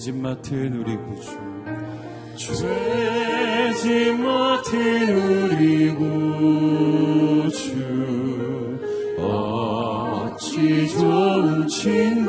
죄집 맡은 우리 구주. 죄집 맡은 우리 구주. 어찌 좋은 친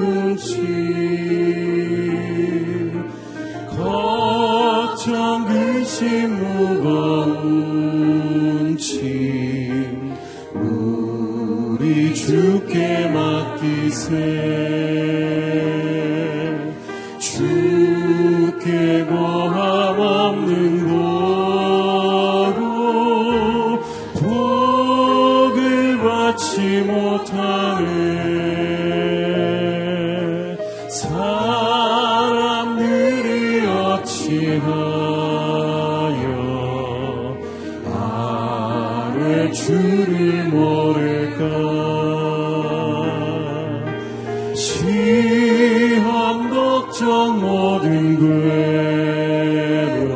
외로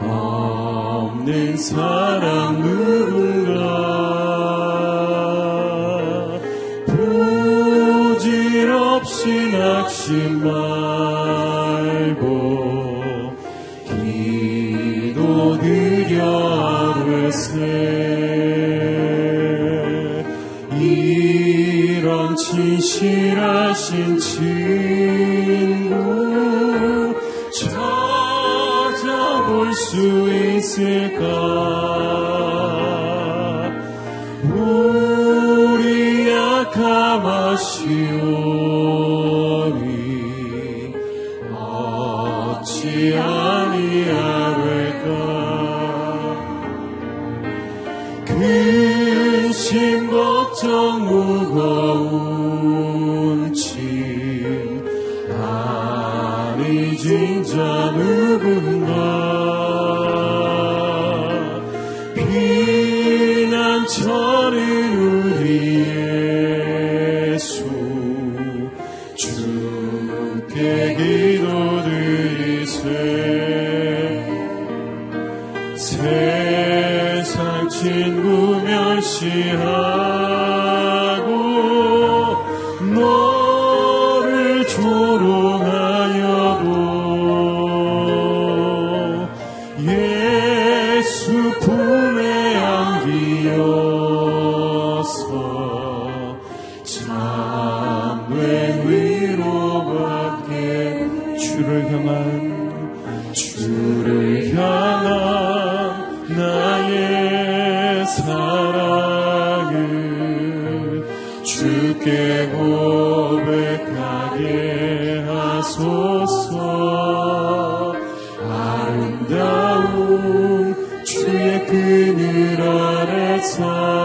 없는 사랑 누군가 부질없이 낙심 말고 기도 드려 되세. 이런 진실하신 주 Oh sun.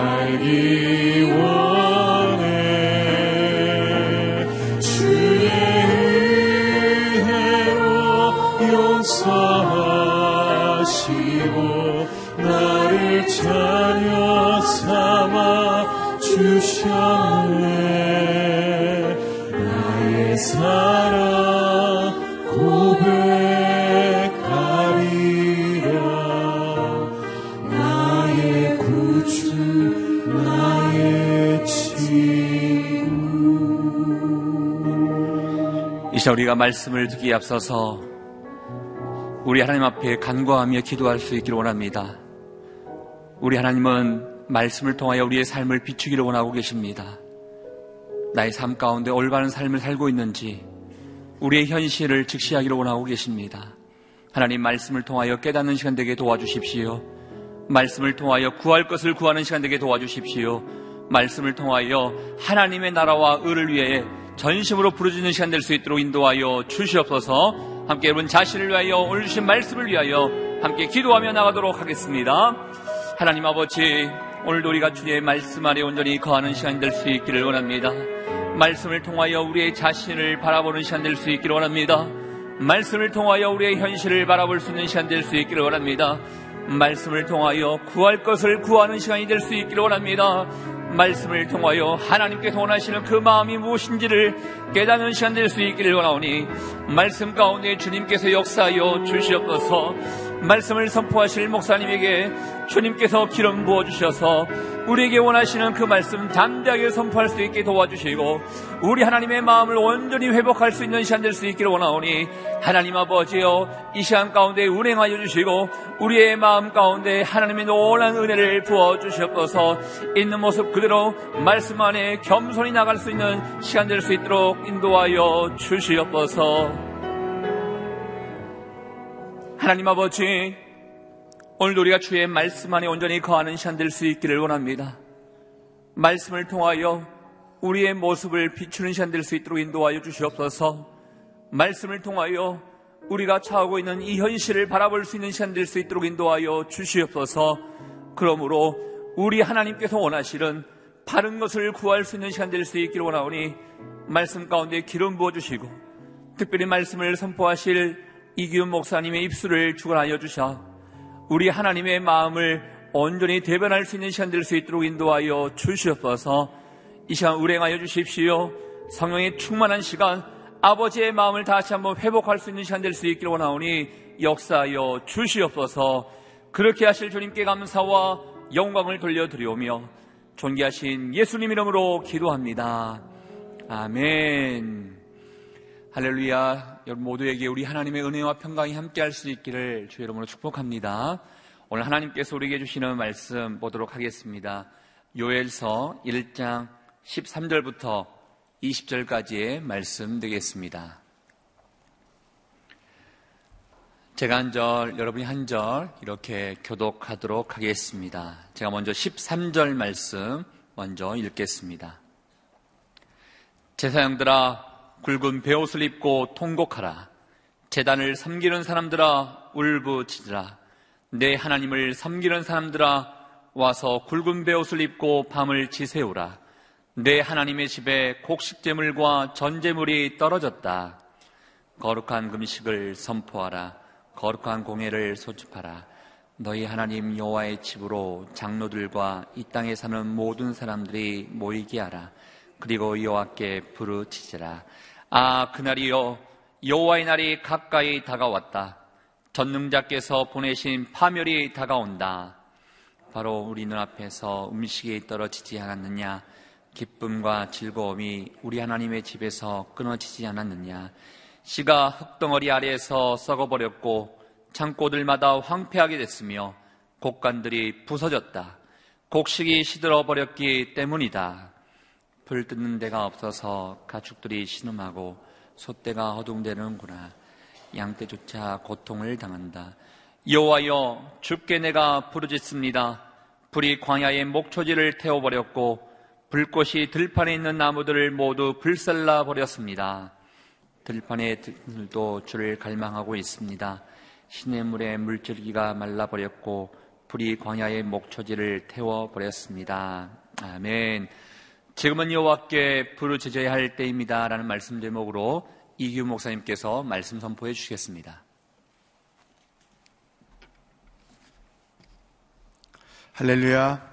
간 이 시간 우리가 말씀을 듣기에 앞서서 우리 하나님 앞에 간구하며 기도할 수 있기를 원합니다. 우리 하나님은 말씀을 통하여 우리의 삶을 비추기를 원하고 계십니다. 나의 삶 가운데 올바른 삶을 살고 있는지 우리의 현실을 즉시하기를 원하고 계십니다. 하나님 말씀을 통하여 깨닫는 시간 되게 도와주십시오. 말씀을 통하여 구할 것을 구하는 시간 되게 도와주십시오. 말씀을 통하여 하나님의 나라와 의를 위해 전심으로 부르짖는 시간 될 수 있도록 인도하여 주시옵소서. 함께 여러분 자신을 위하여 오늘 주신 말씀을 위하여 함께 기도하며 나가도록 하겠습니다. 하나님 아버지, 오늘도 우리가 주의 말씀 아래 온전히 거하는 시간 될 수 있기를 원합니다. 말씀을 통하여 우리의 자신을 바라보는 시간 될 수 있기를 원합니다. 말씀을 통하여 우리의 현실을 바라볼 수 있는 시간 될 수 있기를 원합니다. 말씀을 통하여 구할 것을 구하는 시간이 될 수 있기를 원합니다. 말씀을 통하여 하나님께서 원하시는 그 마음이 무엇인지를 깨닫는 시간 될 수 있기를 원하오니 말씀 가운데 주님께서 역사하여 주시옵소서 말씀을 선포하실 목사님에게 주님께서 기름 부어주셔서 우리에게 원하시는 그 말씀 담대하게 선포할 수 있게 도와주시고 우리 하나님의 마음을 온전히 회복할 수 있는 시간 될 수 있기를 원하오니 하나님 아버지여 이 시간 가운데 운행하여 주시고 우리의 마음 가운데 하나님의 놀란 은혜를 부어주시옵소서 있는 모습 그대로 말씀 안에 겸손히 나갈 수 있는 시간 될 수 있도록 인도하여 주시옵소서 하나님 아버지, 오늘도 우리가 주의 말씀 안에 온전히 거하는 시간 될 수 있기를 원합니다. 말씀을 통하여 우리의 모습을 비추는 시간 될 수 있도록 인도하여 주시옵소서. 말씀을 통하여 우리가 처하고 있는 이 현실을 바라볼 수 있는 시간 될 수 있도록 인도하여 주시옵소서. 그러므로 우리 하나님께서 원하시는 바른 것을 구할 수 있는 시간 될 수 있기를 원하오니 말씀 가운데 기름 부어 주시고 특별히 말씀을 선포하실 이기훈 목사님의 입술을 주관하여 주셔 우리 하나님의 마음을 온전히 대변할 수 있는 시간 될 수 있도록 인도하여 주시옵소서 이 시간 운행하여 주십시오 성령의 충만한 시간 아버지의 마음을 다시 한번 회복할 수 있는 시간 될 수 있기를 원하오니 역사하여 주시옵소서 그렇게 하실 주님께 감사와 영광을 돌려드리오며 존귀하신 예수님 이름으로 기도합니다. 아멘. 할렐루야. 여러분 모두에게 우리 하나님의 은혜와 평강이 함께 할 수 있기를 주 여러분으로 축복합니다. 오늘 하나님께서 우리에게 주시는 말씀 보도록 하겠습니다. 요엘서 1장 13절부터 20절까지의 말씀 되겠습니다. 제가 한 절, 여러분이 한 절 이렇게 교독하도록 하겠습니다. 제가 먼저 13절 말씀 먼저 읽겠습니다. 제사장들아 굵은 베옷을 입고 통곡하라. 재단을 섬기는 사람들아 울부짖으라. 내 하나님을 섬기는 사람들아 와서 굵은 베옷을 입고 밤을 지새우라. 내 하나님의 집에 곡식재물과 전재물이 떨어졌다. 거룩한 금식을 선포하라. 거룩한 공예를 소집하라. 너희 하나님 여호와의 집으로 장로들과 이 땅에 사는 모든 사람들이 모이게 하라. 그리고 여호와께 부르짖으라. 아 그날이요 여호와의 날이 가까이 다가왔다. 전능자께서 보내신 파멸이 다가온다. 바로 우리 눈앞에서 음식이 떨어지지 않았느냐? 기쁨과 즐거움이 우리 하나님의 집에서 끊어지지 않았느냐? 씨가 흙덩어리 아래에서 썩어버렸고 창고들마다 황폐하게 됐으며 곡간들이 부서졌다. 곡식이 시들어버렸기 때문이다. 불 뜯는 데가 없어서 가축들이 신음하고 소떼가 허둥대는구나. 양떼조차 고통을 당한다. 여호와여 죽게 내가 부르짖습니다. 불이 광야의 목초지를 태워버렸고 불꽃이 들판에 있는 나무들을 모두 불살라 버렸습니다. 들판의 들도 주를 갈망하고 있습니다. 시냇물의 물줄기가 말라버렸고 불이 광야의 목초지를 태워버렸습니다. 아멘. 지금은 여호와께 부르짖어야 할 때입니다라는 말씀 제목으로 이규 목사님께서 말씀 선포해 주시겠습니다. 할렐루야.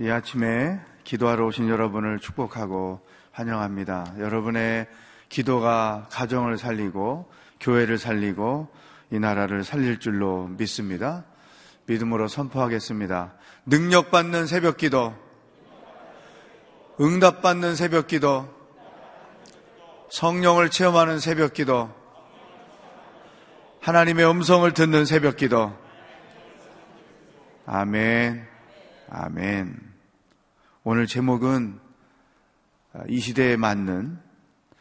이 아침에 기도하러 오신 여러분을 축복하고 환영합니다. 여러분의 기도가 가정을 살리고 교회를 살리고 이 나라를 살릴 줄로 믿습니다. 믿음으로 선포하겠습니다. 능력받는 새벽 기도, 응답받는 새벽 기도, 성령을 체험하는 새벽 기도, 하나님의 음성을 듣는 새벽 기도. 아멘. 아멘. 오늘 제목은 이 시대에 맞는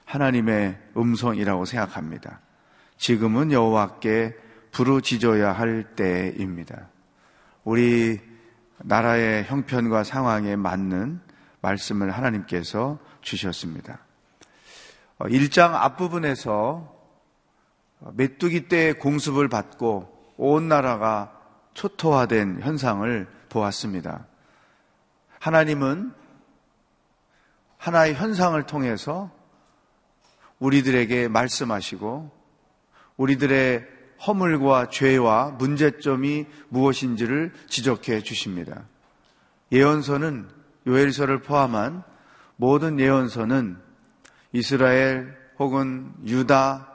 하나님의 음성이라고 생각합니다. 지금은 여호와께 부르짖어야 할 때입니다. 우리 나라의 형편과 상황에 맞는 말씀을 하나님께서 주셨습니다. 1장 앞부분에서 메뚜기 때 공습을 받고 온 나라가 초토화된 현상을 보았습니다. 하나님은 하나의 현상을 통해서 우리들에게 말씀하시고 우리들의 허물과 죄와 문제점이 무엇인지를 지적해 주십니다. 예언서는 요엘서를 포함한 모든 예언서는 이스라엘 혹은 유다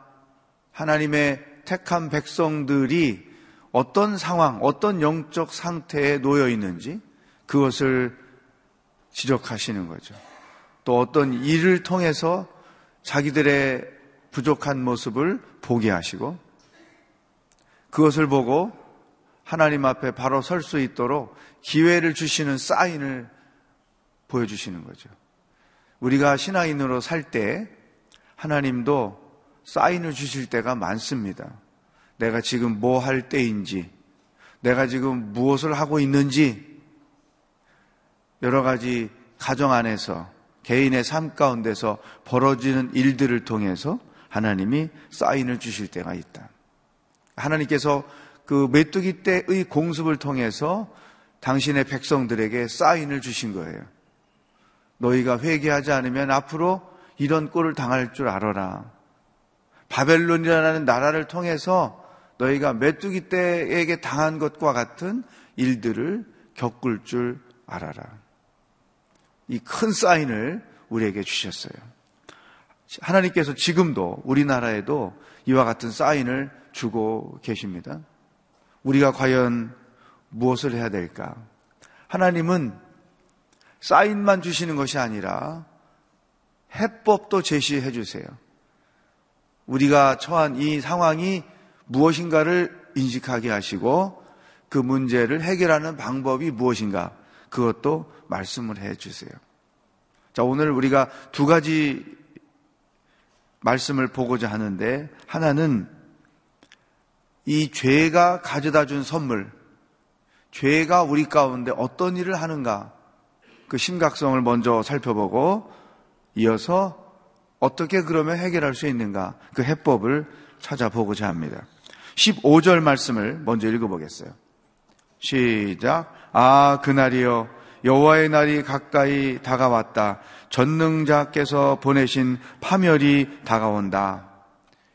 하나님의 택한 백성들이 어떤 상황, 어떤 영적 상태에 놓여 있는지 그것을 지적하시는 거죠. 또 어떤 일을 통해서 자기들의 부족한 모습을 보게 하시고 그것을 보고 하나님 앞에 바로 설 수 있도록 기회를 주시는 사인을 보여주시는 거죠. 우리가 신앙인으로 살 때 하나님도 사인을 주실 때가 많습니다. 내가 지금 뭐 할 때인지, 내가 지금 무엇을 하고 있는지, 여러 가지 가정 안에서 개인의 삶 가운데서 벌어지는 일들을 통해서 하나님이 사인을 주실 때가 있다. 하나님께서 그 메뚜기 때의 공습을 통해서 당신의 백성들에게 사인을 주신 거예요. 너희가 회개하지 않으면 앞으로 이런 꼴을 당할 줄 알아라. 바벨론이라는 나라를 통해서 너희가 메뚜기 때에게 당한 것과 같은 일들을 겪을 줄 알아라. 이 큰 사인을 우리에게 주셨어요. 하나님께서 지금도 우리나라에도 이와 같은 사인을 주고 계십니다. 우리가 과연 무엇을 해야 될까? 하나님은 사인만 주시는 것이 아니라 해법도 제시해 주세요. 우리가 처한 이 상황이 무엇인가를 인식하게 하시고 그 문제를 해결하는 방법이 무엇인가 그것도 말씀을 해 주세요. 자, 오늘 우리가 두 가지 말씀을 보고자 하는데 하나는 이 죄가 가져다 준 선물, 죄가 우리 가운데 어떤 일을 하는가 그 심각성을 먼저 살펴보고 이어서 어떻게 그러면 해결할 수 있는가 그 해법을 찾아보고자 합니다. 15절 말씀을 먼저 읽어보겠어요. 시작. 아, 그날이여. 여호와의 날이 가까이 다가왔다. 전능자께서 보내신 파멸이 다가온다.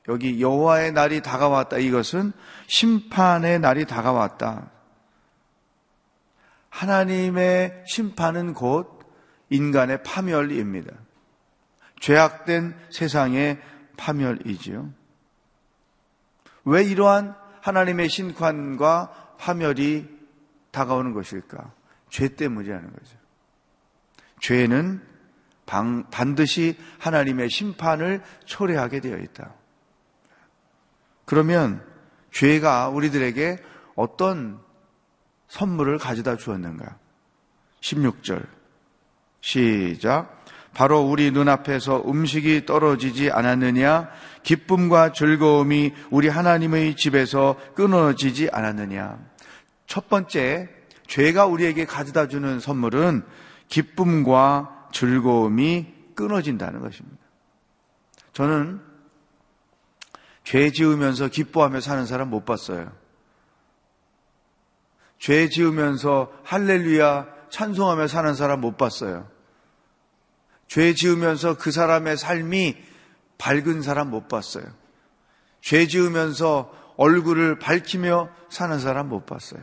여기 여호와의 날이 다가왔다. 이것은 심판의 날이 다가왔다. 하나님의 심판은 곧 인간의 파멸입니다. 죄악된 세상의 파멸이지요. 왜 이러한 하나님의 심판과 파멸이 다가오는 것일까? 죄 때문이라는 거죠. 죄는 방, 반드시 하나님의 심판을 초래하게 되어 있다. 그러면 죄가 우리들에게 어떤 선물을 가져다 주었는가? 16절. 시작. 바로 우리 눈앞에서 음식이 떨어지지 않았느냐? 기쁨과 즐거움이 우리 하나님의 집에서 끊어지지 않았느냐? 첫 번째, 죄가 우리에게 가져다 주는 선물은 기쁨과 즐거움이 끊어진다는 것입니다. 저는 죄 지으면서 기뻐하며 사는 사람 못 봤어요. 죄 지으면서 할렐루야 찬송하며 사는 사람 못 봤어요. 죄 지으면서 그 사람의 삶이 밝은 사람 못 봤어요. 죄 지으면서 얼굴을 밝히며 사는 사람 못 봤어요.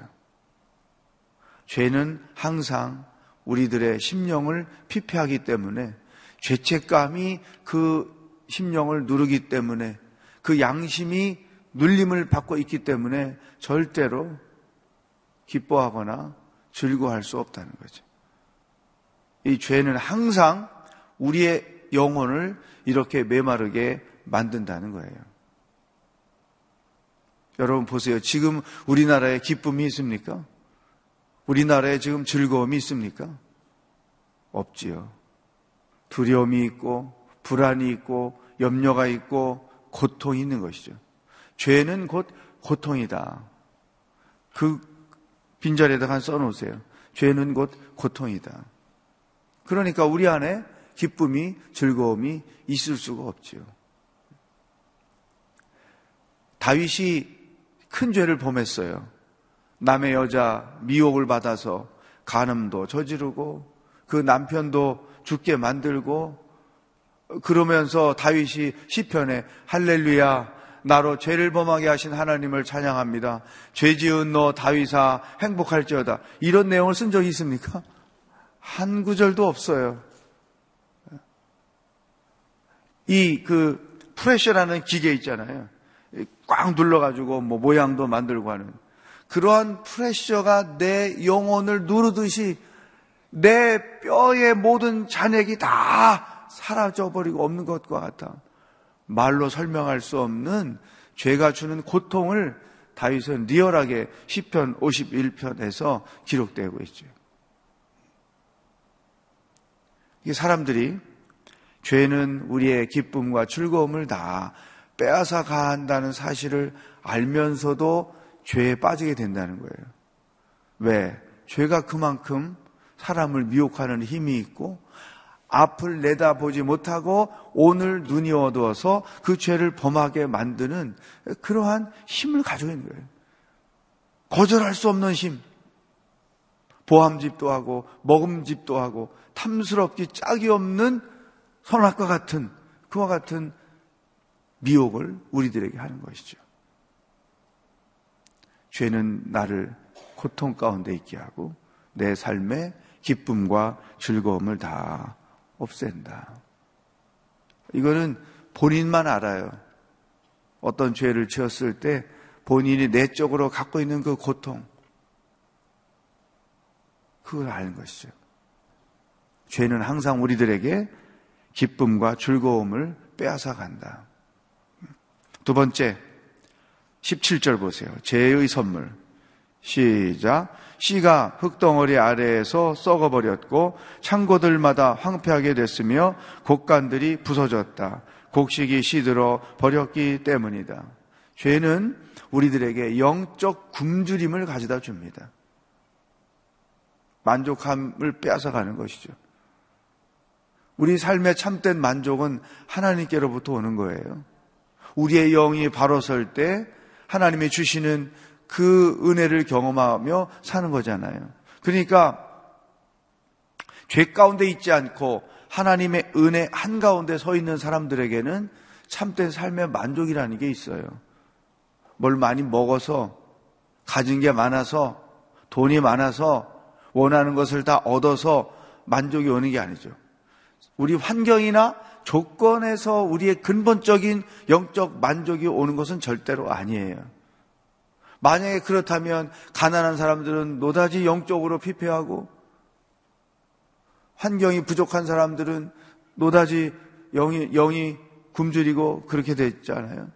죄는 항상 우리들의 심령을 피폐하기 때문에 죄책감이 그 심령을 누르기 때문에 그 양심이 눌림을 받고 있기 때문에 절대로 기뻐하거나 즐거워할 수 없다는 거죠. 이 죄는 항상 우리의 영혼을 이렇게 메마르게 만든다는 거예요. 여러분 보세요. 지금 우리나라에 기쁨이 있습니까? 우리나라에 지금 즐거움이 있습니까? 없지요. 두려움이 있고, 불안이 있고, 염려가 있고, 고통이 있는 것이죠. 죄는 곧 고통이다. 그 빈자리에다가 써놓으세요. 죄는 곧 고통이다. 그러니까 우리 안에 기쁨이, 즐거움이 있을 수가 없지요. 다윗이 큰 죄를 범했어요. 남의 여자 미혹을 받아서 간음도 저지르고 그 남편도 죽게 만들고 그러면서 다윗이 시편에 할렐루야 나로 죄를 범하게 하신 하나님을 찬양합니다. 죄 지은 너 다윗아 행복할지어다. 이런 내용을 쓴 적이 있습니까? 한 구절도 없어요. 이 그 프레셔라는 기계 있잖아요. 꽉 눌러가지고 뭐 모양도 만들고 하는 그러한 프레셔가 내 영혼을 누르듯이 내 뼈의 모든 잔액이 다 사라져버리고 없는 것과 같아. 말로 설명할 수 없는 죄가 주는 고통을 다윗은 리얼하게 10편 51편에서 기록되고 있죠. 이 사람들이 죄는 우리의 기쁨과 즐거움을 다 빼앗아 간다는 사실을 알면서도 죄에 빠지게 된다는 거예요. 왜? 죄가 그만큼 사람을 미혹하는 힘이 있고 앞을 내다보지 못하고 오늘 눈이 어두워서 그 죄를 범하게 만드는 그러한 힘을 가지고 있는 거예요. 거절할 수 없는 힘. 보함집도 하고 먹음집도 하고 탐스럽기 짝이 없는 선악과 같은 그와 같은 미혹을 우리들에게 하는 것이죠. 죄는 나를 고통 가운데 있게 하고 내 삶의 기쁨과 즐거움을 다 없앤다. 이거는 본인만 알아요. 어떤 죄를 지었을 때 본인이 내적으로 갖고 있는 그 고통, 그걸 아는 것이죠. 죄는 항상 우리들에게 기쁨과 즐거움을 빼앗아 간다. 두 번째, 17절 보세요. 죄의 선물. 시작. 씨가 흙덩어리 아래에서 썩어버렸고 창고들마다 황폐하게 됐으며 곡간들이 부서졌다. 곡식이 시들어 버렸기 때문이다. 죄는 우리들에게 영적 굶주림을 가져다 줍니다. 만족함을 빼앗아가는 것이죠. 우리 삶의 참된 만족은 하나님께로부터 오는 거예요. 우리의 영이 바로 설 때 하나님이 주시는 그 은혜를 경험하며 사는 거잖아요. 그러니까 죄 가운데 있지 않고 하나님의 은혜 한가운데 서 있는 사람들에게는 참된 삶의 만족이라는 게 있어요. 뭘 많이 먹어서 가진 게 많아서 돈이 많아서 원하는 것을 다 얻어서 만족이 오는 게 아니죠. 우리 환경이나 조건에서 우리의 근본적인 영적 만족이 오는 것은 절대로 아니에요. 만약에 그렇다면 가난한 사람들은 노다지 영적으로 피폐하고 환경이 부족한 사람들은 노다지 영이, 영이 굶주리고 그렇게 됐잖아요.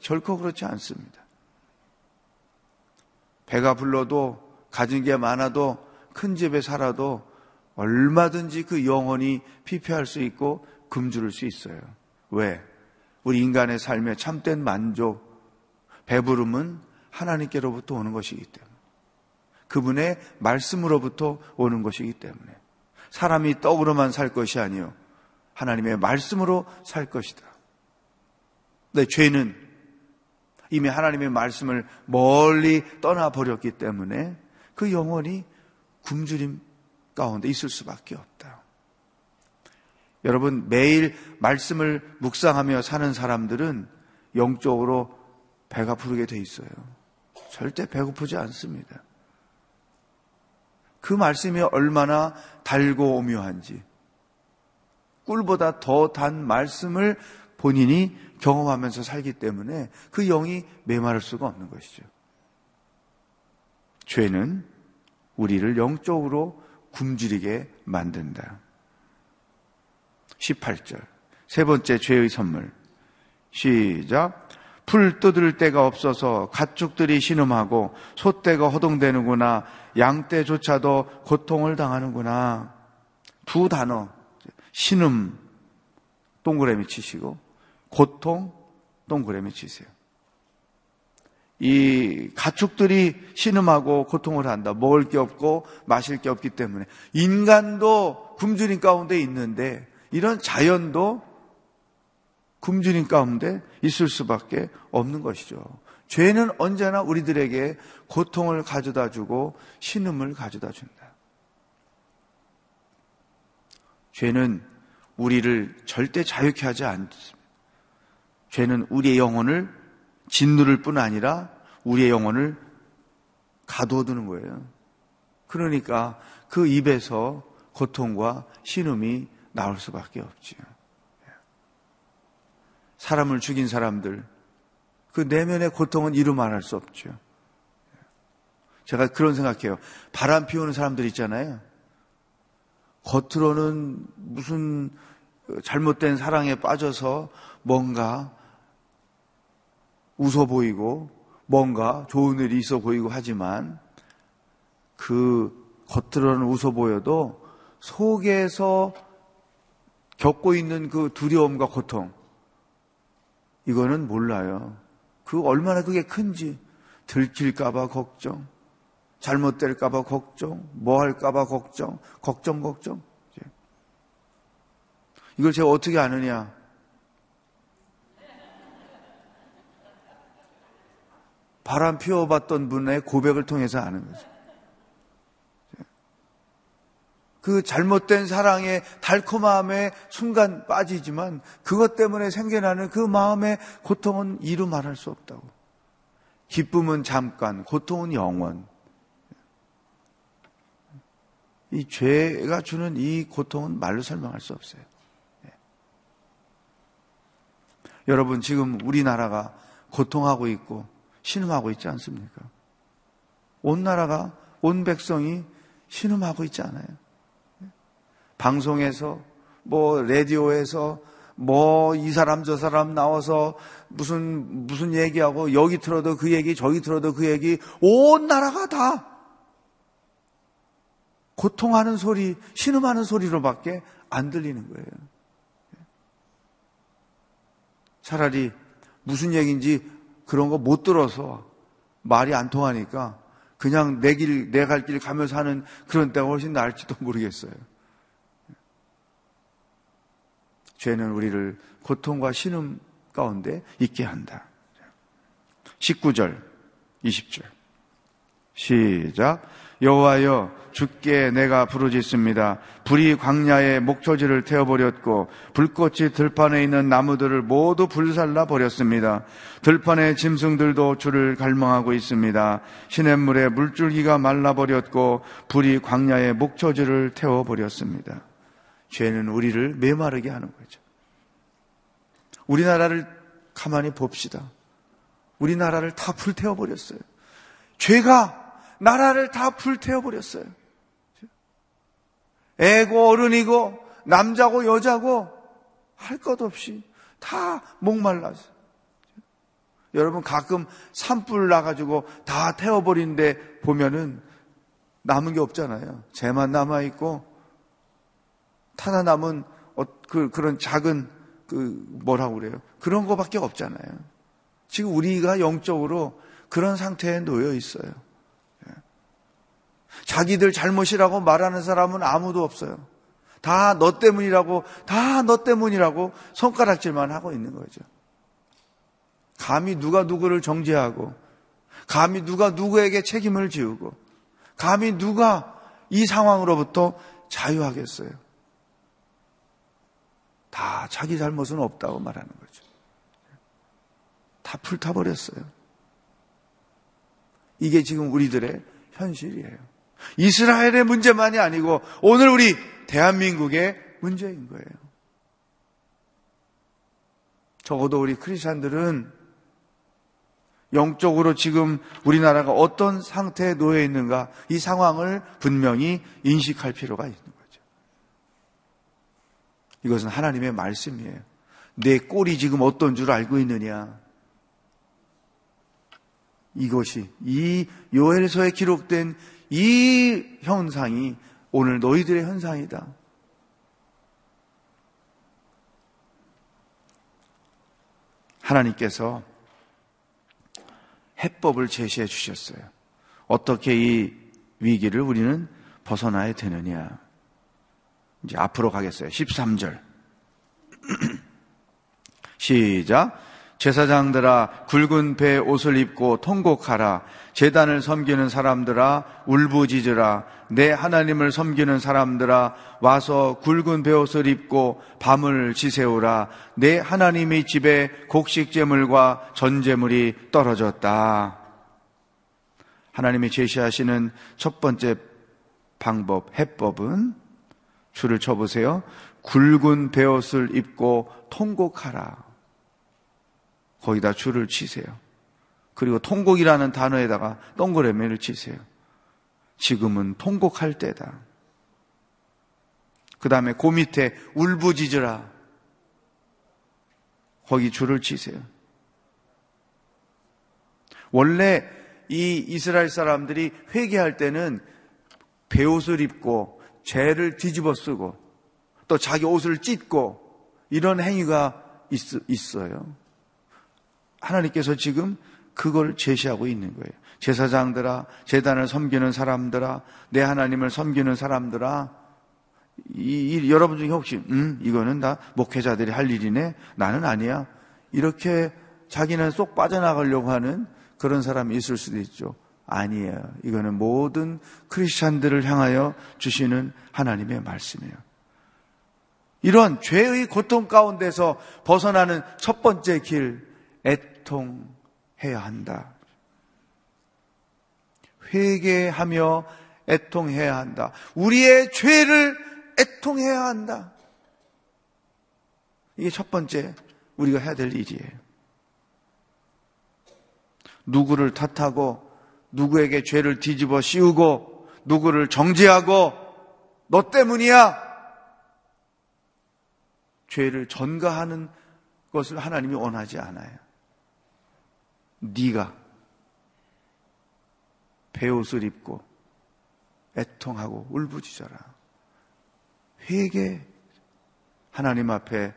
결코 그렇지 않습니다. 배가 불러도 가진 게 많아도 큰 집에 살아도 얼마든지 그 영혼이 피폐할 수 있고 굶주릴 수 있어요. 왜? 우리 인간의 삶에 참된 만족, 배부름은 하나님께로부터 오는 것이기 때문에 그분의 말씀으로부터 오는 것이기 때문에 사람이 떡으로만 살 것이 아니요 하나님의 말씀으로 살 것이다. 네, 죄는 이미 하나님의 말씀을 멀리 떠나 버렸기 때문에 그 영혼이 굶주림 가운데 있을 수밖에 없다. 여러분, 매일 말씀을 묵상하며 사는 사람들은 영적으로 배가 부르게 돼 있어요. 절대 배고프지 않습니다. 그 말씀이 얼마나 달고 오묘한지, 꿀보다 더 단 말씀을 본인이 경험하면서 살기 때문에 그 영이 메마를 수가 없는 것이죠. 죄는 우리를 영적으로 굶주리게 만든다. 18절. 세 번째 죄의 선물. 시작. 풀 뜯을 데가 없어서 가축들이 신음하고 소떼가 허동되는구나. 양떼조차도 고통을 당하는구나. 두 단어. 신음 동그라미 치시고 고통 동그라미 치세요. 이 가축들이 신음하고 고통을 한다. 먹을 게 없고 마실 게 없기 때문에 인간도 굶주림 가운데 있는데 이런 자연도 굶주림 가운데 있을 수밖에 없는 것이죠. 죄는 언제나 우리들에게 고통을 가져다 주고 신음을 가져다 준다. 죄는 우리를 절대 자유케 하지 않습니다. 죄는 우리의 영혼을 짓누를 뿐 아니라 우리의 영혼을 가두어두는 거예요. 그러니까 그 입에서 고통과 신음이 나올 수밖에 없지요. 사람을 죽인 사람들, 그 내면의 고통은 이루 말할 수 없죠. 제가 그런 생각해요. 바람 피우는 사람들 있잖아요. 겉으로는 무슨 잘못된 사랑에 빠져서 뭔가 웃어 보이고 뭔가 좋은 일이 있어 보이고 하지만 그 겉으로는 웃어 보여도 속에서 겪고 있는 그 두려움과 고통 이거는 몰라요. 그 얼마나 그게 큰지 들킬까봐 걱정, 잘못될까봐 걱정, 뭐 할까봐 걱정, 걱정 걱정. 이걸 제가 어떻게 아느냐? 바람 피워봤던 분의 고백을 통해서 아는 거죠. 그 잘못된 사랑의 달콤함에 순간 빠지지만 그것 때문에 생겨나는 그 마음의 고통은 이루 말할 수 없다고. 기쁨은 잠깐, 고통은 영원. 이 죄가 주는 이 고통은 말로 설명할 수 없어요. 네. 여러분, 지금 우리나라가 고통하고 있고 신음하고 있지 않습니까? 온 나라가, 온 백성이 신음하고 있지 않아요? 방송에서, 뭐, 라디오에서, 뭐, 이 사람 저 사람 나와서 무슨, 무슨 얘기하고, 여기 들어도 그 얘기, 저기 들어도 그 얘기, 온 나라가 다 고통하는 소리, 신음하는 소리로밖에 안 들리는 거예요. 차라리 무슨 얘기인지 그런 거 못 들어서 말이 안 통하니까 그냥 내 길, 내 갈 길 가면서 하는 그런 때가 훨씬 나을지도 모르겠어요. 죄는 우리를 고통과 신음 가운데 있게 한다. 19절, 20절. 시작. 여호와여 주께 내가 부르짖습니다. 불이 광야의 목초지를 태워버렸고 불꽃이 들판에 있는 나무들을 모두 불살라 버렸습니다. 들판의 짐승들도 주를 갈망하고 있습니다. 시냇물에 물줄기가 말라버렸고 불이 광야의 목초지를 태워버렸습니다. 죄는 우리를 메마르게 하는 거죠. 우리나라를 가만히 봅시다. 우리나라를 다 불태워버렸어요. 죄가 나라를 다 불태워버렸어요. 애고 어른이고 남자고 여자고 할 것 없이 다 목말라서. 여러분 가끔 산불 나가지고 다 태워버린 데 보면은 남은 게 없잖아요. 재만 남아있고 타다 남은 어, 그, 그런 작은 그 뭐라고 그래요? 그런 거밖에 없잖아요. 지금 우리가 영적으로 그런 상태에 놓여 있어요. 자기들 잘못이라고 말하는 사람은 아무도 없어요. 다 너 때문이라고, 다 너 때문이라고 손가락질만 하고 있는 거죠. 감히 누가 누구를 정죄하고, 감히 누가 누구에게 책임을 지우고, 감히 누가 이 상황으로부터 자유하겠어요. 다 자기 잘못은 없다고 말하는 거죠. 다 불타버렸어요. 이게 지금 우리들의 현실이에요. 이스라엘의 문제만이 아니고 오늘 우리 대한민국의 문제인 거예요. 적어도 우리 크리스찬들은 영적으로 지금 우리나라가 어떤 상태에 놓여 있는가 이 상황을 분명히 인식할 필요가 있는. 이것은 하나님의 말씀이에요. 내 꼴이 지금 어떤 줄 알고 있느냐. 이것이 이 요엘서에 기록된 이 현상이 오늘 너희들의 현상이다. 하나님께서 해법을 제시해 주셨어요. 어떻게 이 위기를 우리는 벗어나야 되느냐. 이제 앞으로 가겠어요. 13절. 시작. 제사장들아 굵은 배 옷을 입고 통곡하라 재단을 섬기는 사람들아 울부짖으라 내 하나님을 섬기는 사람들아 와서 굵은 배 옷을 입고 밤을 지새우라 내 하나님의 집에 곡식 제물과 전 제물이 떨어졌다 하나님이 제시하시는 첫 번째 방법 해법은 줄을 쳐보세요 굵은 배옷을 입고 통곡하라 거기다 줄을 치세요. 그리고 통곡이라는 단어에다가 동그라미를 치세요. 지금은 통곡할 때다. 그 다음에 그 밑에 울부짖으라. 거기 줄을 치세요. 원래 이 이스라엘 사람들이 회개할 때는 배옷을 입고 죄를 뒤집어 쓰고 또 자기 옷을 찢고 이런 행위가 있, 어요 하나님께서 지금 그걸 제시하고 있는 거예요. 제사장들아, 재단을 섬기는 사람들아, 내 하나님을 섬기는 사람들아, 이, 이, 여러분 중에 혹시, 음, 이거는 다 목회자들이 할 일이네? 나는 아니야. 이렇게 자기는 쏙 빠져나가려고 하는 그런 사람이 있을 수도 있죠. 아니에요. 이거는 모든 크리스찬들을 향하여 주시는 하나님의 말씀이에요. 이런 죄의 고통 가운데서 벗어나는 첫 번째 길, 애통해야 한다. 회개하며 애통해야 한다. 우리의 죄를 애통해야 한다. 이게 첫 번째 우리가 해야 될 일이에요. 누구를 탓하고 누구에게 죄를 뒤집어 씌우고 누구를 정죄하고 너 때문이야. 죄를 전가하는 것을 하나님이 원하지 않아요. 네가 배옷을 입고 애통하고 울부짖어라. 회개 하나님 앞에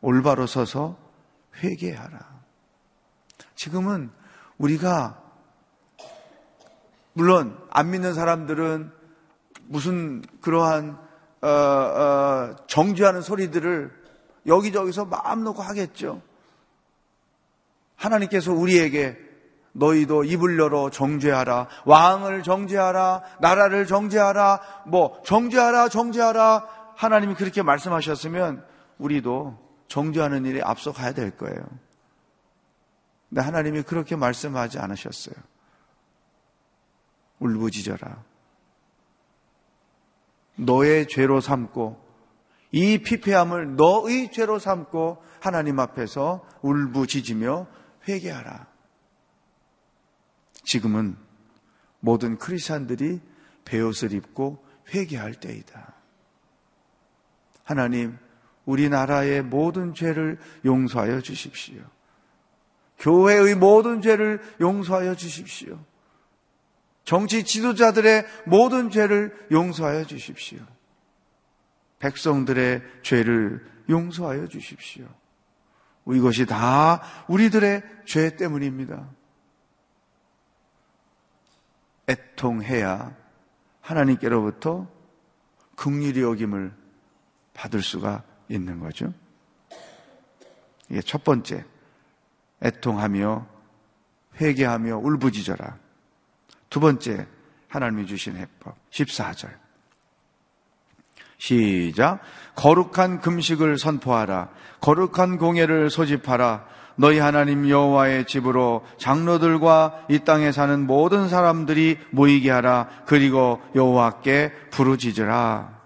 올바로 서서 회개하라. 지금은 우리가 물론 안 믿는 사람들은 무슨 그러한 어, 어, 정죄하는 소리들을 여기저기서 마음 놓고 하겠죠. 하나님께서 우리에게 너희도 입을 열어 정죄하라. 왕을 정죄하라. 나라를 정죄하라. 뭐, 정죄하라, 정죄하라. 하나님이 그렇게 말씀하셨으면 우리도 정죄하는 일에 앞서 가야 될 거예요. 근데 하나님이 그렇게 말씀하지 않으셨어요. 울부짖어라. 너의 죄로 삼고 이 피폐함을 너의 죄로 삼고 하나님 앞에서 울부짖으며 회개하라. 지금은 모든 크리스찬들이 배옷을 입고 회개할 때이다. 하나님, 우리나라의 모든 죄를 용서하여 주십시오. 교회의 모든 죄를 용서하여 주십시오. 정치 지도자들의 모든 죄를 용서하여 주십시오. 백성들의 죄를 용서하여 주십시오. 이것이 다 우리들의 죄 때문입니다. 애통해야 하나님께로부터 극률이 여김을 받을 수가 있는 거죠. 이게 첫 번째 애통하며 회개하며 울부짖어라. 두 번째 하나님이 주신 해법 14절 시작 거룩한 금식을 선포하라 거룩한 공예를 소집하라 너희 하나님 여호와의 집으로 장로들과 이 땅에 사는 모든 사람들이 모이게 하라. 그리고 여호와께 부르짖으라.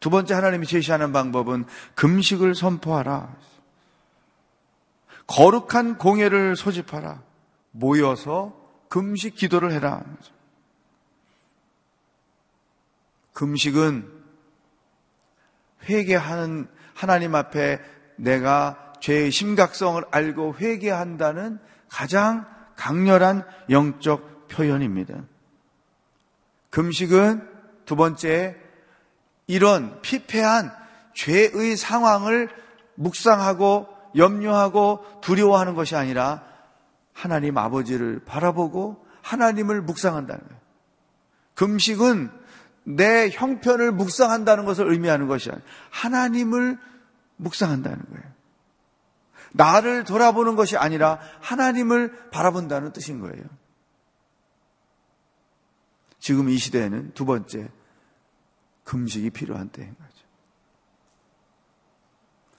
두 번째 하나님이 제시하는 방법은 금식을 선포하라. 거룩한 공예를 소집하라. 모여서 금식 기도를 해라. 금식은 회개하는 하나님 앞에 내가 죄의 심각성을 알고 회개한다는 가장 강렬한 영적 표현입니다. 금식은 두 번째 이런 피폐한 죄의 상황을 묵상하고 염려하고 두려워하는 것이 아니라 하나님 아버지를 바라보고 하나님을 묵상한다는 거예요. 금식은 내 형편을 묵상한다는 것을 의미하는 것이 아니라 하나님을 묵상한다는 거예요. 나를 돌아보는 것이 아니라 하나님을 바라본다는 뜻인 거예요. 지금 이 시대에는 두 번째 금식이 필요한 때인 거죠.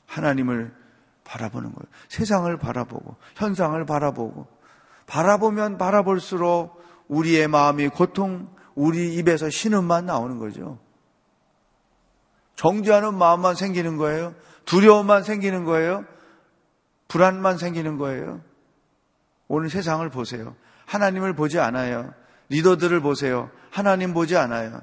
하나님을 바라보는 거예요. 세상을 바라보고 현상을 바라보고 바라보면 바라볼수록 우리의 마음이 고통, 우리 입에서 신음만 나오는 거죠. 정죄하는 마음만 생기는 거예요. 두려움만 생기는 거예요. 불안만 생기는 거예요. 오늘 세상을 보세요. 하나님을 보지 않아요. 리더들을 보세요. 하나님 보지 않아요.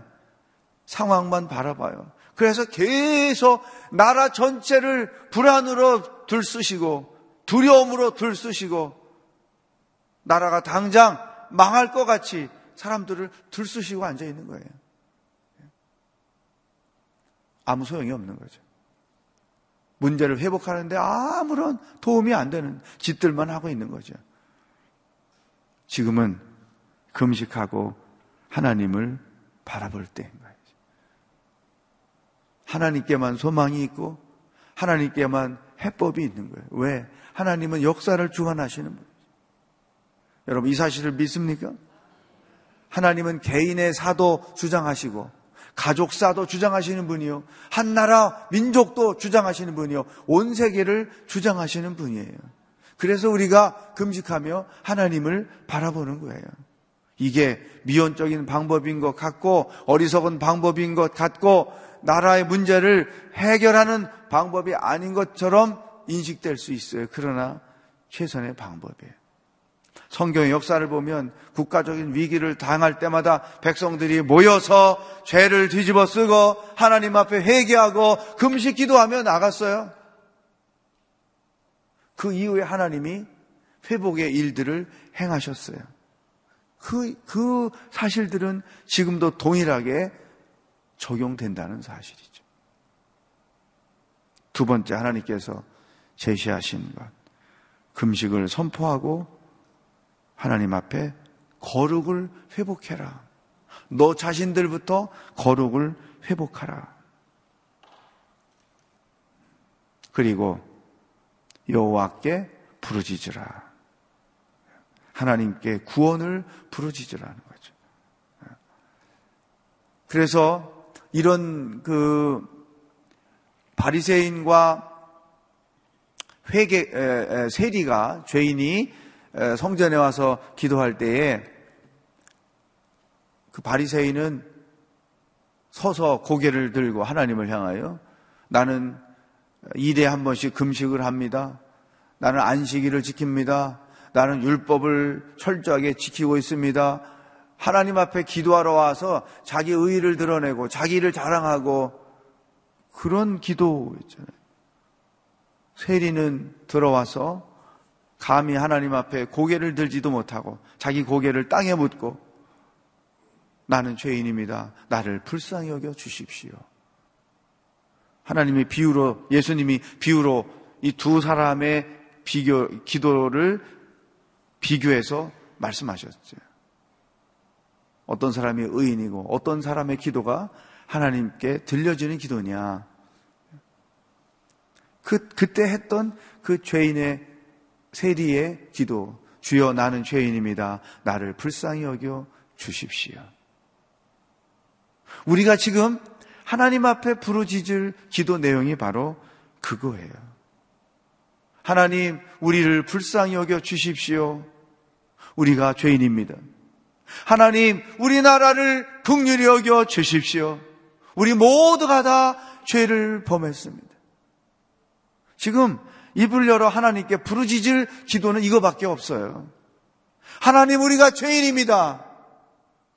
상황만 바라봐요. 그래서 계속 나라 전체를 불안으로 들쑤시고 두려움으로 들쑤시고 나라가 당장 망할 것 같이 사람들을 들쑤시고 앉아 있는 거예요. 아무 소용이 없는 거죠. 문제를 회복하는데 아무런 도움이 안 되는 짓들만 하고 있는 거죠. 지금은 금식하고 하나님을 바라볼 때인 거예요. 하나님께만 소망이 있고 하나님께만 해법이 있는 거예요. 왜? 하나님은 역사를 주관하시는 분이죠. 여러분 이 사실을 믿습니까? 하나님은 개인의 사도 주장하시고 가족사도 주장하시는 분이요. 한 나라 민족도 주장하시는 분이요. 온 세계를 주장하시는 분이에요. 그래서 우리가 금식하며 하나님을 바라보는 거예요. 이게 미온적인 방법인 것 같고 어리석은 방법인 것 같고 나라의 문제를 해결하는 방법이 아닌 것처럼 인식될 수 있어요. 그러나 최선의 방법이에요. 성경의 역사를 보면 국가적인 위기를 당할 때마다 백성들이 모여서 죄를 뒤집어 쓰고 하나님 앞에 회개하고 금식 기도하며 나갔어요. 그 이후에 하나님이 회복의 일들을 행하셨어요. 그, 그 사실들은 지금도 동일하게 적용된다는 사실이죠. 두 번째 하나님께서 제시하신 것. 금식을 선포하고 하나님 앞에 거룩을 회복해라. 너 자신들부터 거룩을 회복하라. 그리고 여호와께 부르짖으라. 하나님께 구원을 부르짖으라는 거죠. 그래서 이런 그 바리새인과 회개 세리가 죄인이 성전에 와서 기도할 때에 그 바리새인은 서서 고개를 들고 하나님을 향하여 나는 일에 한 번씩 금식을 합니다. 나는 안식일을 지킵니다. 나는 율법을 철저하게 지키고 있습니다. 하나님 앞에 기도하러 와서 자기 의의를 드러내고 자기를 자랑하고 그런 기도 있잖아요. 세리는 들어와서 감히 하나님 앞에 고개를 들지도 못하고 자기 고개를 땅에 묻고 나는 죄인입니다. 나를 불쌍히 여겨 주십시오. 하나님이 비유로 예수님이 비유로 이 두 사람의 비교 기도를 비교해서 말씀하셨죠. 어떤 사람이 의인이고 어떤 사람의 기도가 하나님께 들려지는 기도냐. 그 그때 했던 그 죄인의 세리의 기도. 주여 나는 죄인입니다. 나를 불쌍히 여겨 주십시오. 우리가 지금 하나님 앞에 부르짖을 기도 내용이 바로 그거예요. 하나님, 우리를 불쌍히 여겨 주십시오. 우리가 죄인입니다. 하나님, 우리나라를 국률이 여겨 주십시오. 우리 모두가 다 죄를 범했습니다. 지금 입을 열어 하나님께 부르짖을 기도는 이거밖에 없어요. 하나님, 우리가 죄인입니다.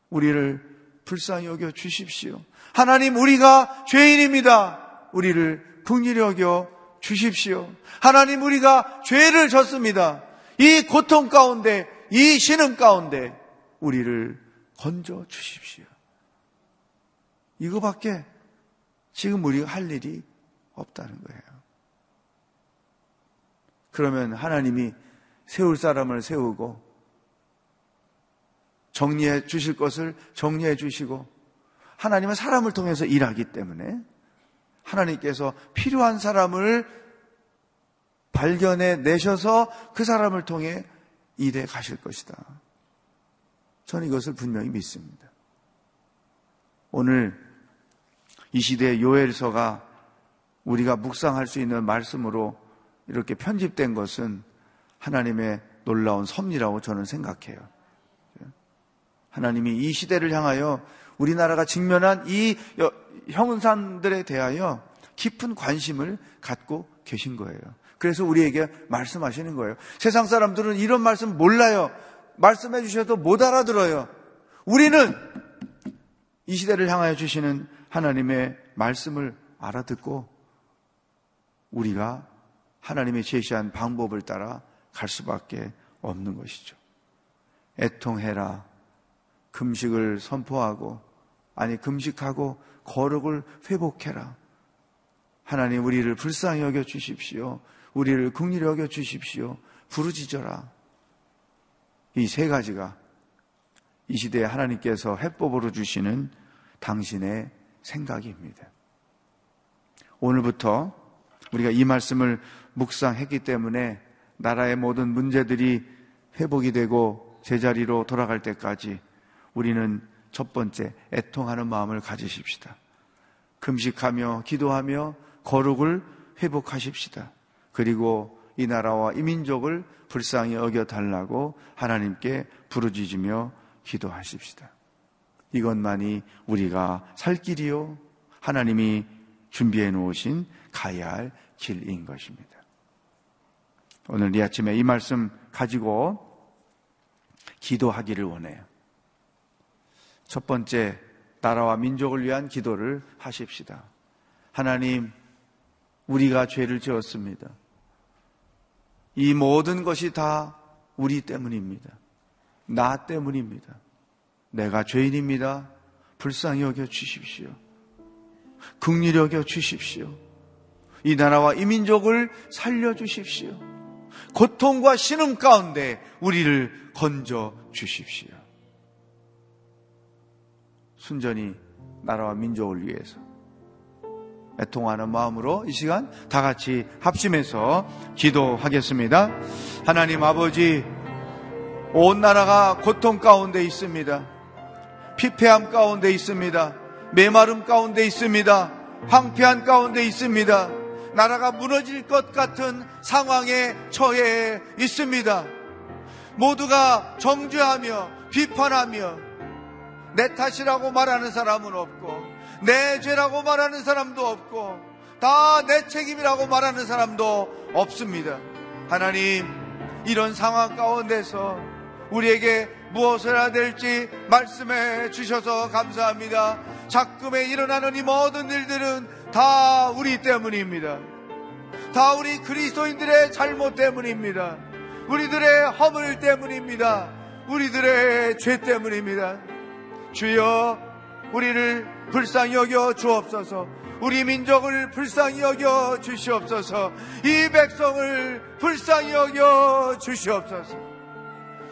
우리를 불쌍히 여겨 주십시오. 하나님, 우리가 죄인입니다. 우리를 국률이 여겨 주십시오. 하나님, 우리가 죄를 졌습니다. 이 고통 가운데, 이 신음 가운데, 우리를 건져 주십시오. 이거밖에 지금 우리가 할 일이 없다는 거예요. 그러면 하나님이 세울 사람을 세우고 정리해 주실 것을 정리해 주시고 하나님은 사람을 통해서 일하기 때문에 하나님께서 필요한 사람을 발견해 내셔서 그 사람을 통해 일해 가실 것이다. 저는 이것을 분명히 믿습니다. 오늘 이 시대의 요엘서가 우리가 묵상할 수 있는 말씀으로 이렇게 편집된 것은 하나님의 놀라운 섭리라고 저는 생각해요. 하나님이 이 시대를 향하여 우리나라가 직면한 이 형산들에 대하여 깊은 관심을 갖고 계신 거예요. 그래서 우리에게 말씀하시는 거예요. 세상 사람들은 이런 말씀 몰라요. 말씀해 주셔도 못 알아들어요. 우리는 이 시대를 향하여 주시는 하나님의 말씀을 알아듣고 우리가 하나님의 제시한 방법을 따라 갈 수밖에 없는 것이죠. 애통해라. 금식을 선포하고, 아니, 금식하고 거룩을 회복해라. 하나님, 우리를 불쌍히 여겨 주십시오. 우리를 국리히 여겨 주십시오. 부르짖어라. 이 세 가지가 이 시대에 하나님께서 해법으로 주시는 당신의 생각입니다. 오늘부터 우리가 이 말씀을 묵상했기 때문에 나라의 모든 문제들이 회복이 되고 제자리로 돌아갈 때까지 우리는 첫 번째 애통하는 마음을 가지십시다. 금식하며 기도하며 거룩을 회복하십시다. 그리고 이 나라와 이 민족을 불쌍히 여겨 달라고 하나님께 부르짖으며 기도하십시다. 이것만이 우리가 살 길이요 하나님이 준비해 놓으신 가야 할 길인 것입니다. 오늘 이 아침에 이 말씀 가지고 기도하기를 원해요. 첫 번째, 나라와 민족을 위한 기도를 하십시다. 하나님, 우리가 죄를 지었습니다. 이 모든 것이 다 우리 때문입니다. 나 때문입니다. 내가 죄인입니다. 불쌍히 여겨 주십시오. 극리 여겨 주십시오. 이 나라와 이 민족을 살려 주십시오. 고통과 신음 가운데 우리를 건져 주십시오. 순전히 나라와 민족을 위해서 애통하는 마음으로 이 시간 다 같이 합심해서 기도하겠습니다. 하나님 아버지, 온 나라가 고통 가운데 있습니다. 피폐함 가운데 있습니다. 메마름 가운데 있습니다. 황폐한 가운데 있습니다. 나라가 무너질 것 같은 상황에 처해 있습니다. 모두가 정죄하며 비판하며 내 탓이라고 말하는 사람은 없고 내 죄라고 말하는 사람도 없고 다 내 책임이라고 말하는 사람도 없습니다. 하나님 이런 상황 가운데서 우리에게 무엇을 해야 될지 말씀해 주셔서 감사합니다. 작금에 일어나는 이 모든 일들은 다 우리 때문입니다. 다 우리 그리스도인들의 잘못 때문입니다. 우리들의 허물 때문입니다. 우리들의 죄 때문입니다. 주여 우리를 불쌍히 여겨 주옵소서. 우리 민족을 불쌍히 여겨 주시옵소서. 이 백성을 불쌍히 여겨 주시옵소서.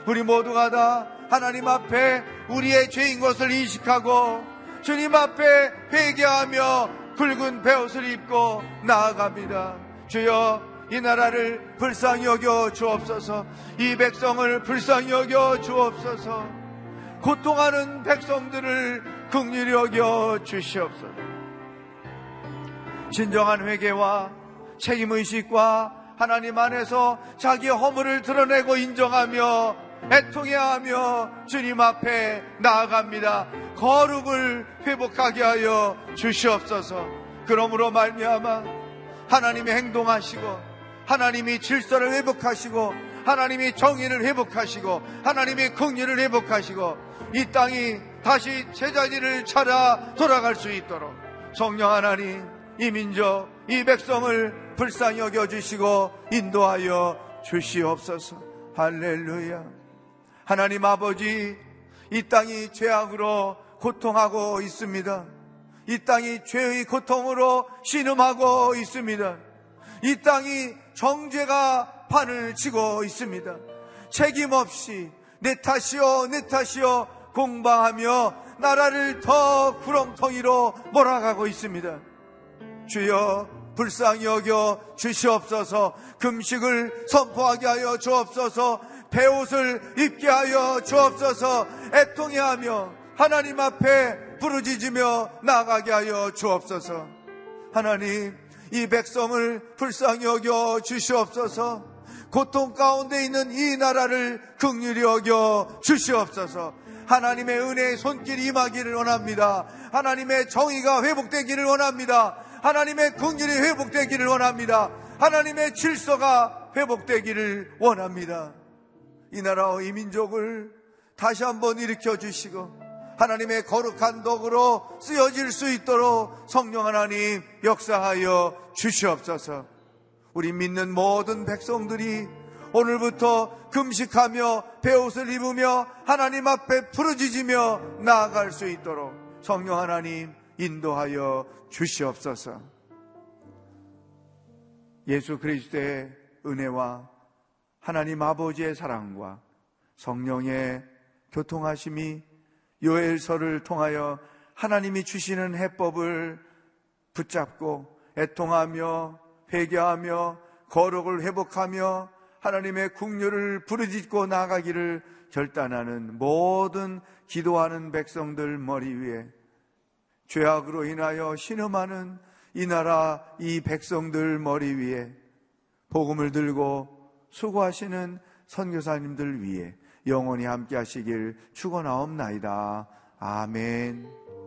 우리 모두가 다 하나님 앞에 우리의 죄인 것을 인식하고 주님 앞에 회개하며 붉은 베옷을 입고 나아갑니다. 주여 이 나라를 불쌍히 여겨 주옵소서. 이 백성을 불쌍히 여겨 주옵소서. 고통하는 백성들을 극률히 여겨 주시옵소서. 진정한 회개와 책임의식과 하나님 안에서 자기의 허물을 드러내고 인정하며 애통해야 하며 주님 앞에 나아갑니다. 거룩을 회복하게 하여 주시옵소서. 그러므로 말미암아 하나님이 행동하시고 하나님이 질서를 회복하시고 하나님이 정의를 회복하시고 하나님이 긍휼을 회복하시고 이 땅이 다시 제자리를 찾아 돌아갈 수 있도록 성령 하나님 이 민족 이 백성을 불쌍히 여겨 주시고 인도하여 주시옵소서. 할렐루야. 하나님 아버지 이 땅이 죄악으로 고통하고 있습니다. 이 땅이 죄의 고통으로 신음하고 있습니다. 이 땅이 정죄가 판을 치고 있습니다. 책임 없이 내 탓이요, 내 탓이요 공방하며 나라를 더 구렁텅이로 몰아가고 있습니다. 주여 불쌍히 여겨 주시옵소서 금식을 선포하게 하여 주옵소서 배옷을 입게 하여 주옵소서 애통해 하며 하나님 앞에 부르짖으며 나가게 하여 주옵소서 하나님 이 백성을 불쌍히 여겨 주시옵소서. 고통 가운데 있는 이 나라를 극률히 여겨 주시옵소서. 하나님의 은혜의 손길이 임하기를 원합니다. 하나님의 정의가 회복되기를 원합니다. 하나님의 긍휼이 회복되기를 원합니다. 하나님의 질서가 회복되기를 원합니다. 이 나라와 이 민족을 다시 한번 일으켜 주시고 하나님의 거룩한 덕으로 쓰여질 수 있도록 성령 하나님 역사하여 주시옵소서. 우리 믿는 모든 백성들이 오늘부터 금식하며 배옷을 입으며 하나님 앞에 부르짖으며 나아갈 수 있도록 성령 하나님 인도하여 주시옵소서. 예수 그리스도의 은혜와 하나님 아버지의 사랑과 성령의 교통하심이 요엘서를 통하여 하나님이 주시는 해법을 붙잡고 애통하며 회개하며 거룩을 회복하며 하나님의 국류를 부르짖고 나가기를 결단하는 모든 기도하는 백성들 머리 위에 죄악으로 인하여 신음하는 이 나라 이 백성들 머리 위에 복음을 들고 수고하시는 선교사님들 위에 영원히 함께 하시길 축원하옵나이다. 아멘.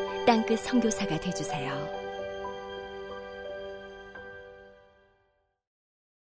땅끝 성교사가 되주세요